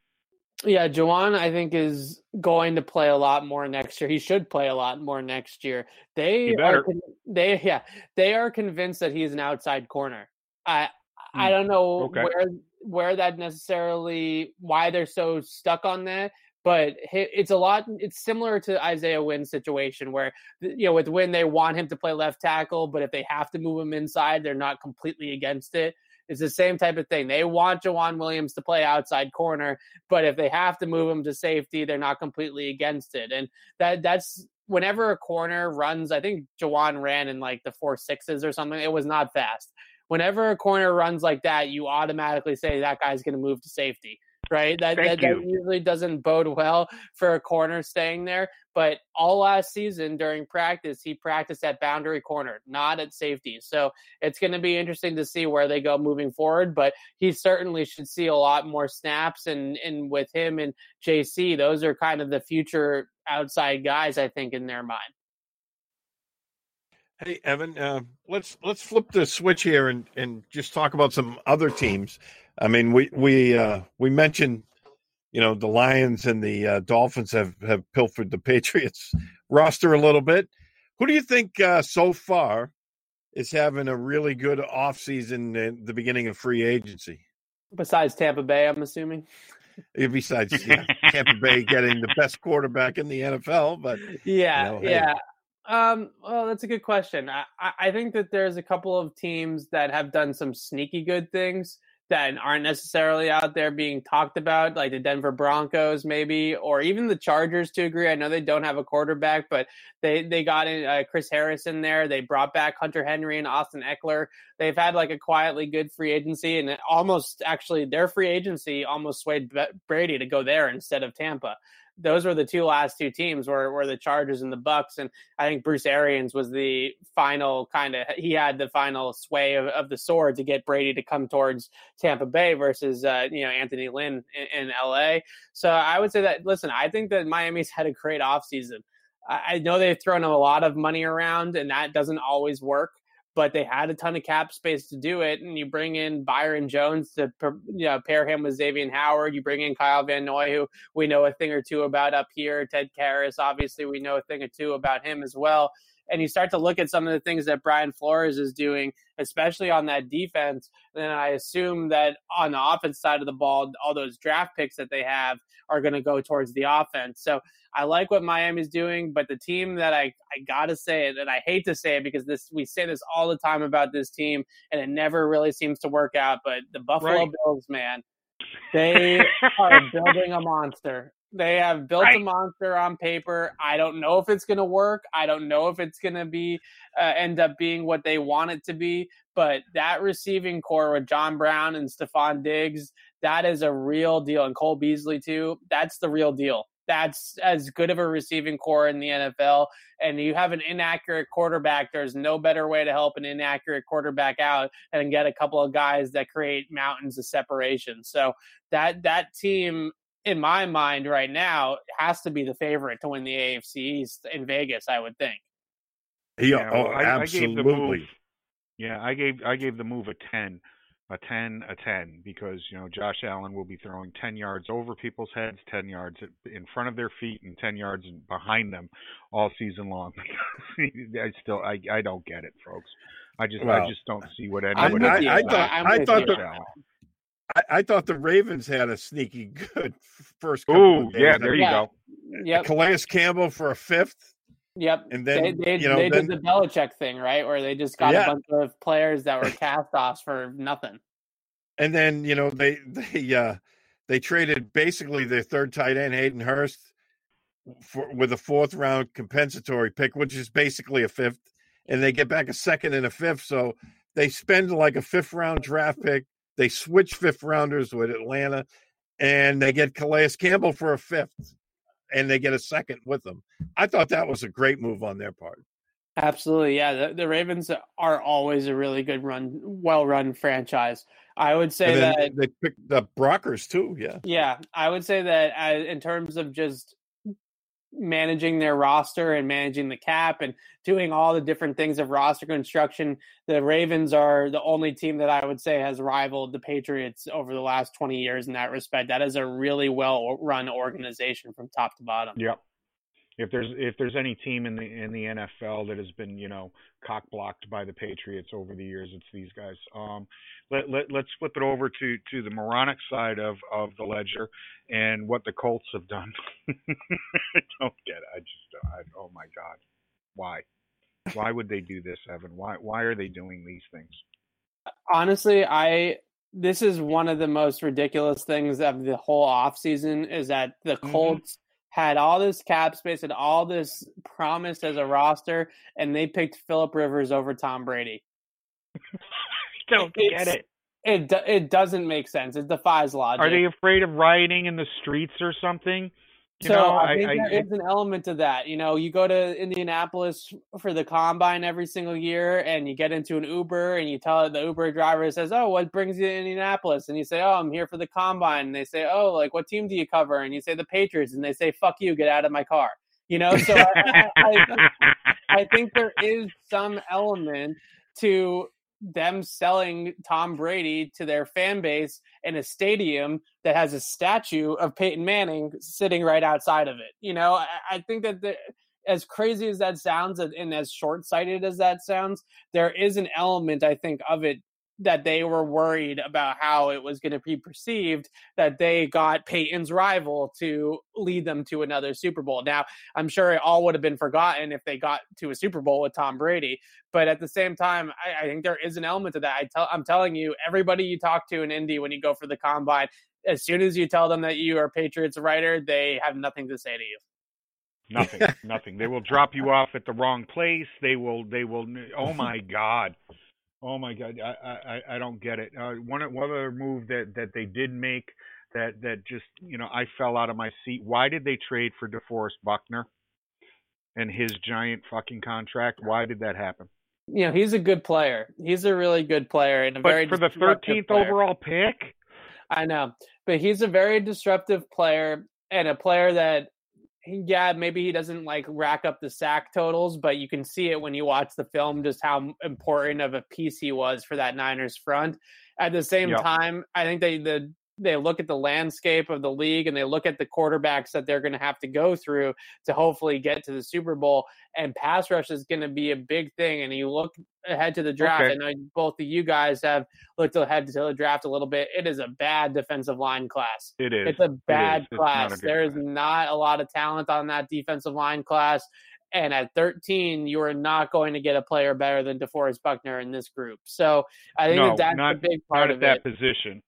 Yeah, JoeJuan, I think is going to play a lot more next year. He should play a lot more next year. They are they yeah they are convinced that he's an outside corner. I I Hmm. don't know Okay. where where that necessarily why they're so stuck on that, but it's a lot. It's similar to Isaiah Wynn's situation where you know with Wynn they want him to play left tackle, but if they have to move him inside, they're not completely against it. It's the same type of thing. They want JoeJuan Williams to play outside corner, but if they have to move him to safety, they're not completely against it. And that that's whenever a corner runs, I think JoeJuan ran in like the four sixes or something. It was not fast. Whenever a corner runs like that, you automatically say that guy's going to move to safety, right? That, that, that usually doesn't bode well for a corner staying there. But all last season during practice, he practiced at boundary corner, not at safety. So it's going to be interesting to see where they go moving forward. But he certainly should see a lot more snaps. And, and with him and JC, those are kind of the future outside guys, I think, in their mind. Hey Evan, uh, let's let's flip the switch here and, and just talk about some other teams. I mean, we we uh, we mentioned, you know, the Lions and the uh, Dolphins have have pilfered the Patriots roster a little bit. Who do you think uh, so far is having a really good offseason at the beginning of free agency? Besides Tampa Bay, I'm assuming. Besides yeah, Tampa Bay getting the best quarterback in the NFL, but Yeah, know, hey. yeah. Um, well, that's a good question. I, I think that there's a couple of teams that have done some sneaky good things that aren't necessarily out there being talked about, like the Denver Broncos, maybe, or even the Chargers to agree. I know they don't have a quarterback, but they they got in uh, Chris Harris in there. They brought back Hunter Henry and Austin Ekeler. They've had like a quietly good free agency, and almost actually their free agency almost swayed Brady to go there instead of Tampa. Those were the two last two teams were, were the Chargers and the Bucks, and I think Bruce Arians was the final kind of he had the final sway of, of the sword to get Brady to come towards Tampa Bay versus uh, you know Anthony Lynn in, in LA. So I would say that listen, I think that Miami's had a great offseason. I, I know they've thrown a lot of money around and that doesn't always work, but they had a ton of cap space to do it. And you bring in Byron Jones to you know, pair him with Xavier Howard. You bring in Kyle Van Noy, who we know a thing or two about up here. Ted Karras, obviously, we know a thing or two about him as well. And you start to look at some of the things that Brian Flores is doing, especially on that defense. Then I assume that on the offense side of the ball, all those draft picks that they have are going to go towards the offense. So I like what Miami's doing, but the team that I, I gotta say it, and I hate to say it because this we say this all the time about this team, and it never really seems to work out. But the Buffalo Right. Bills, man, they are building a monster. They have built a monster on paper. I don't know if it's going to work. I don't know if it's going to be uh, end up being what they want it to be. But that receiving core with John Brown and Stefon Diggs, that is a real deal. And Cole Beasley too. That's the real deal. That's as good of a receiving core in the NFL. And you have an inaccurate quarterback. There's no better way to help an inaccurate quarterback out and get a couple of guys that create mountains of separation. So that that team in my mind right now has to be the favorite to win the AFC East in Vegas, I would think. yeah, oh, well, I, I gave the absolutely. move. Yeah, I gave I gave the move a ten, a ten, a ten, because you know Josh Allen will be throwing ten yards over people's heads, ten yards in front of their feet, and ten yards behind them all season long. I still I I don't get it, folks. I just I just don't see what I'm anybody. with I- you. I thought- I'm I with thought you. the- Josh Allen. I, I thought the Ravens had a sneaky good first. couple Ooh, of games. yeah, there you Yeah. go. Yep, Calais Campbell for a fifth, yep. and They, then they, you know they then did the Belichick thing, right? Where they just got Yeah. a bunch of players that were cast offs for nothing. and then you know they they uh they traded basically their third tight end Hayden Hurst for with a fourth round compensatory pick, which is basically a fifth, and they get back a second and a fifth. So they spend like a fifth round draft pick. They switch fifth rounders with Atlanta, and they get Calais Campbell for a fifth, and they get a second with them. I thought that was a great move on their part. Absolutely, yeah. The, the Ravens are always a really good run, well run franchise. I would say that they picked the Brockers too. Yeah, yeah. I would say that as, in terms of just managing their roster and managing the cap and doing all the different things of roster construction, the Ravens are the only team that I would say has rivaled the Patriots over the last 20 years in that respect. That is a really well run organization from top to bottom. Yep if there's if there's any team in the in the NFL that has been you know cock blocked by the Patriots over the years, it's these guys. Um, let, let let's flip it over to to the moronic side of of the ledger and what the Colts have done. I don't get it. I just I, oh my god, why? Why would they do this, Evan? Why why are they doing these things? Honestly, I this is one of the most ridiculous things of the whole offseason is that the mm-hmm. Had all this cap space and all this promise as a roster, and they picked Philip Rivers over Tom Brady. Don't it's, get it. It it doesn't make sense. It defies logic. Are they afraid of rioting in the streets or something? You so know, I think I, there I, is an element to that. You know, you go to Indianapolis for the combine every single year, and you get into an Uber, and you tell the Uber driver says, "Oh, what brings you to Indianapolis?" And you say, "Oh, I'm here for the combine." And they say, "Oh, like what team do you cover?" And you say, "The Patriots." And they say, "Fuck you, get out of my car." You know, so I, I think there is some element to them selling Tom Brady to their fan base in a stadium that has a statue of Peyton Manning sitting right outside of it. You know, I, I think that the, as crazy as that sounds and as short sighted as that sounds, there is an element, I think, of it that they were worried about how it was going to be perceived that they got Peyton's rival to lead them to another Super Bowl. Now, I'm sure it all would have been forgotten if they got to a Super Bowl with Tom Brady, but at the same time, I, I think there is an element to that. I tell, I'm telling you, everybody you talk to in Indy when you go for the combine, as soon as you tell them that you are Patriots writer, they have nothing to say to you. Nothing, nothing. They will drop you off at the wrong place. They will, they will. Oh my God. Oh my God, I I, I don't get it. Uh, one one other move that that they did make that that just you know I fell out of my seat. Why did they trade for DeForest Buckner and his giant fucking contract? Why did that happen? You know he's a good player. He's a really good player and a but very for the thirteenth overall pick. I know, but he's a very disruptive player and a player that yeah, maybe he doesn't like rack up the sack totals, but you can see it when you watch the film just how important of a piece he was for that Niners front. At the same yep. time, I think they the they look at the landscape of the league and they look at the quarterbacks that they're going to have to go through to hopefully get to the Super Bowl. And pass rush is going to be a big thing. And you look ahead to the draft. Okay. I both of you guys have looked ahead to the draft a little bit. It is a bad defensive line class. It is. It's a bad it class. There is not a lot of talent on that defensive line class. And at 13, you are not going to get a player better than DeForest Buckner in this group. So I think no, that that's not, a big part of that position.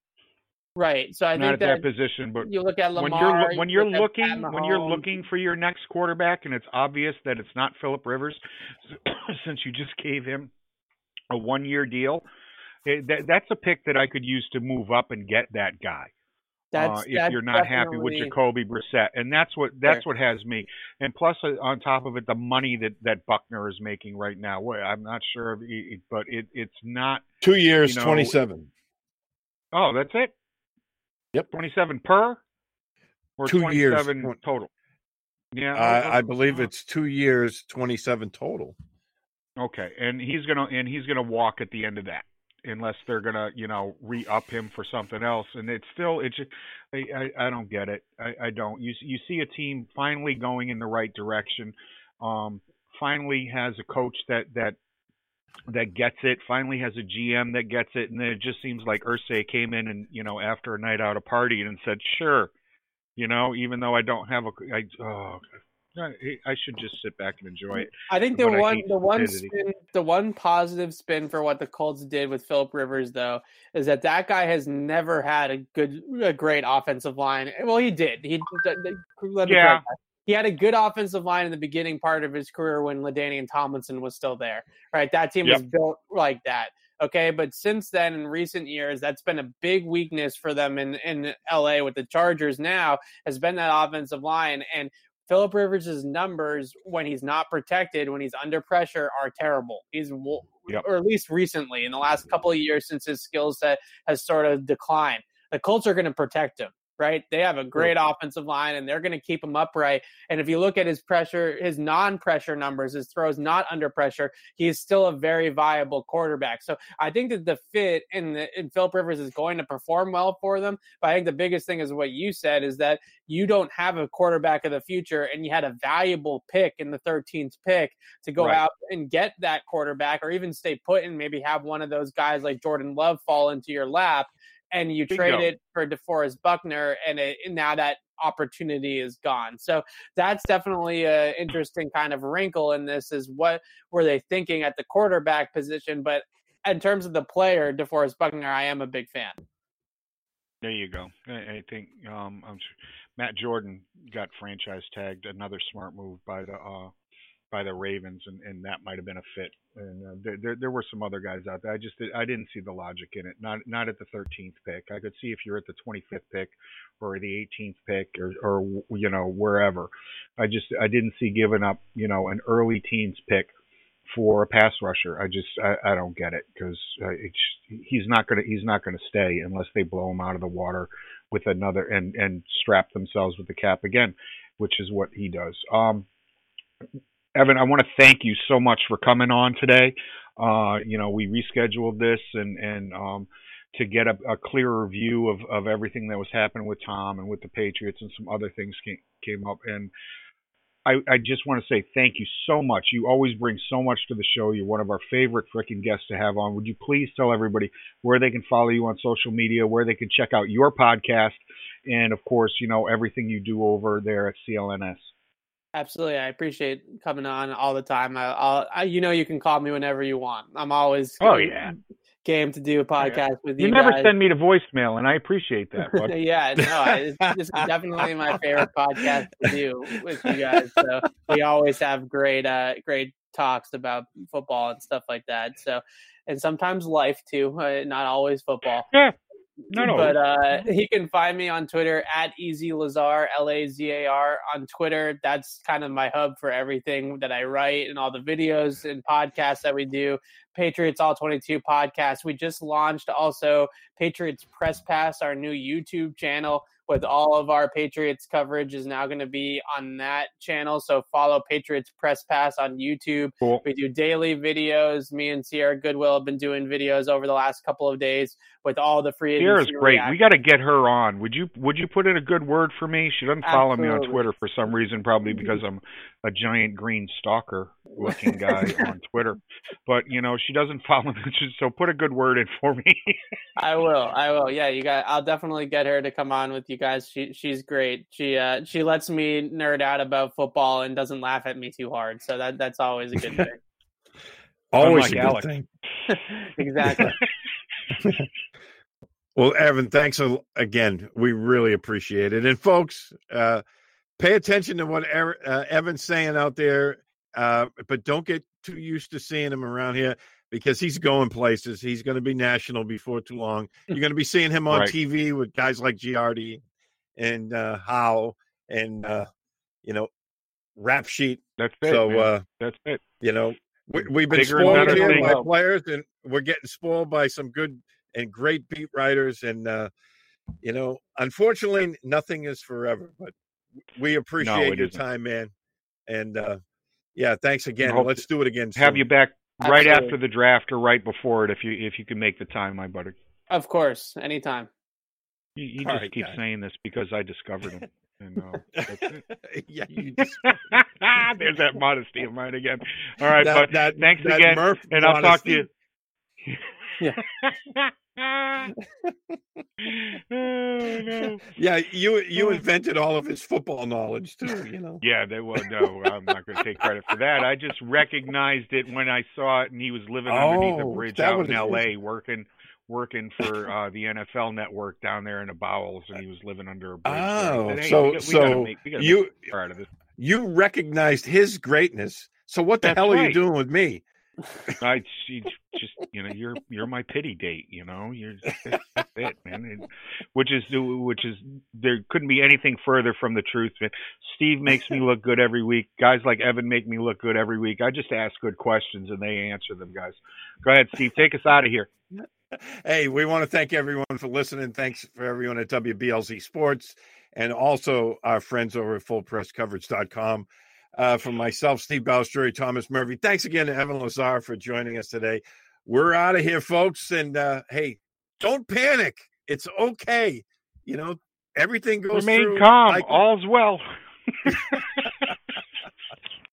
Right. So I not think at that, that position, but you look at Lamar. When you're when you're look looking when you're looking for your next quarterback, and it's obvious that it's not Philip Rivers, since you just gave him a one year deal, it, that, that's a pick that I could use to move up and get that guy. That's, uh, if that's you're not happy with Jacoby Brissett, and that's what that's what has me. And plus, uh, on top of it, the money that that Buckner is making right now. I'm not sure, it, but it it's not two years, you know, twenty seven. Oh, that's it. Yep. 27 per or two 27 years total? Yeah. I, I believe it's two years, 27 total. Okay. And he's going to, and he's going to walk at the end of that unless they're going to, you know, re up him for something else. And it's still, it's, I, I, I don't get it. I, I don't. You, you see a team finally going in the right direction. Um, finally has a coach that, that that gets it, finally has a GM that gets it, and then it just seems like Irsay came in and you know after a night out a party and said, "Sure," you know, even though I don't have a, I oh, I should just sit back and enjoy it. I think the one, the one spin, the one positive spin for what the Colts did with Philip Rivers, though, is that that guy has never had a good, a great offensive line. Well, he did. He, yeah he had a good offensive line in the beginning part of his career when LaDainian Tomlinson was still there. Right, that team yep. was built like that. Okay, but since then, in recent years, that's been a big weakness for them in in LA with the Chargers. Now has been that offensive line, and Philip Rivers' numbers when he's not protected, when he's under pressure, are terrible. He's yep. or at least recently in the last couple of years since his skill set has sort of declined. The Colts are going to protect him right? They have a great offensive line and they're going to keep him upright. And if you look at his pressure, his non pressure numbers, his throws not under pressure, he's still a very viable quarterback. So I think that the fit in, the, in Philip Rivers is going to perform well for them. But I think the biggest thing is what you said is that you don't have a quarterback of the future and you had a valuable pick in the 13th pick to go right. out and get that quarterback or even stay put and maybe have one of those guys like Jordan Love fall into your lap and you Bingo. trade it for DeForest Buckner, and, it, now that opportunity is gone. So that's definitely an interesting kind of wrinkle in this. Is what were they thinking at the quarterback position? But in terms of the player, DeForest Buckner, I am a big fan. There you go. I, think um, Matt Judon got franchise tagged. Another smart move by the uh, by the Ravens, and, and that might have been a fit. And uh, there, there, there were some other guys out there. I just I didn't see the logic in it. Not not at the 13th pick. I could see if you're at the 25th pick or the 18th pick or or you know wherever. I just I didn't see giving up you know an early teens pick for a pass rusher. I just I, I don't get it because uh, he's not gonna he's not gonna stay unless they blow him out of the water with another and and strap themselves with the cap again, which is what he does. Um, Evan, I want to thank you so much for coming on today. Uh, you know, we rescheduled this and and um, to get a, a, clearer view of, of everything that was happening with Tom and with the Patriots and some other things came, came up. And I, I just want to say thank you so much. You always bring so much to the show. You're one of our favorite freaking guests to have on. Would you please tell everybody where they can follow you on social media, where they can check out your podcast, and of course, you know everything you do over there at CLNS. Absolutely, I appreciate coming on all the time. I, will I, you know, you can call me whenever you want. I'm always oh yeah game to do a podcast yeah. with you. You never guys. send me to voicemail, and I appreciate that. yeah, no, it's, it's definitely my favorite podcast to do with you guys. So we always have great, uh, great talks about football and stuff like that. So, and sometimes life too, uh, not always football. Yeah. No, no. But uh, he can find me on Twitter at Easy Lazar, L A Z A R on Twitter. That's kind of my hub for everything that I write and all the videos and podcasts that we do. Patriots All 22 podcast. We just launched also Patriots Press Pass, our new YouTube channel with all of our Patriots coverage is now going to be on that channel. So follow Patriots Press Pass on YouTube. Cool. We do daily videos. Me and Sierra Goodwill have been doing videos over the last couple of days with all the free. Sierra's great. We got to get her on. Would you Would you put in a good word for me? She doesn't follow Absolutely. me on Twitter for some reason, probably because I'm a giant green stalker looking guy on Twitter. But you know, she doesn't follow me, so put a good word in for me. I will. I will. Yeah, you got. I'll definitely get her to come on with you guys. She she's great. She uh she lets me nerd out about football and doesn't laugh at me too hard. So that that's always a good thing. always a good thing. exactly. well, Evan, thanks again. We really appreciate it. And folks, uh, pay attention to what uh, Evan's saying out there, uh, but don't get too used to seeing him around here because he's going places. He's going to be national before too long. You're going to be seeing him on right. TV with guys like Giardi and uh, Howe and uh, you know Rap Sheet. That's it. So uh, that's it. You know we, have been Bigger spoiled here by players, and we're getting spoiled by some good and great beat writers. And uh, you know, unfortunately, nothing is forever. But we appreciate no, your isn't. time, man. And uh, yeah, thanks again. Let's do it again. Soon. Have you back right Absolutely. after the draft or right before it if you if you can make the time, my buddy. Of course, anytime. You, you just right, keep guy. saying this because I discovered him. And, uh, yeah, you just... there's that modesty of mine again. All right, that, but that, thanks that again, Murph and modesty. I'll talk to you. yeah. oh, no. Yeah, you you oh. invented all of his football knowledge too. You know. Yeah, they well, no, I'm not going to take credit for that. I just recognized it when I saw it, and he was living underneath a oh, bridge out in L.A. working working for uh, the NFL Network down there in the bowels, and he was living under a bridge. Oh, said, hey, so we, we so make, you part of this. You recognized his greatness. So what the That's hell are right. you doing with me? I just you know you're you're my pity date. You know you're that's it, man. It, which is which is there couldn't be anything further from the truth. Man. Steve makes me look good every week. Guys like Evan make me look good every week. I just ask good questions and they answer them. Guys, go ahead, Steve. Take us out of here. Hey, we want to thank everyone for listening. Thanks for everyone at WBLZ Sports and also our friends over at FullPressCoverage.com. Uh, from myself, Steve Balestrieri, Thomas Murphy. Thanks again to Evan Lazar for joining us today. We're out of here, folks. And uh, hey, don't panic. It's okay. You know, everything goes Remain through. calm. All's well.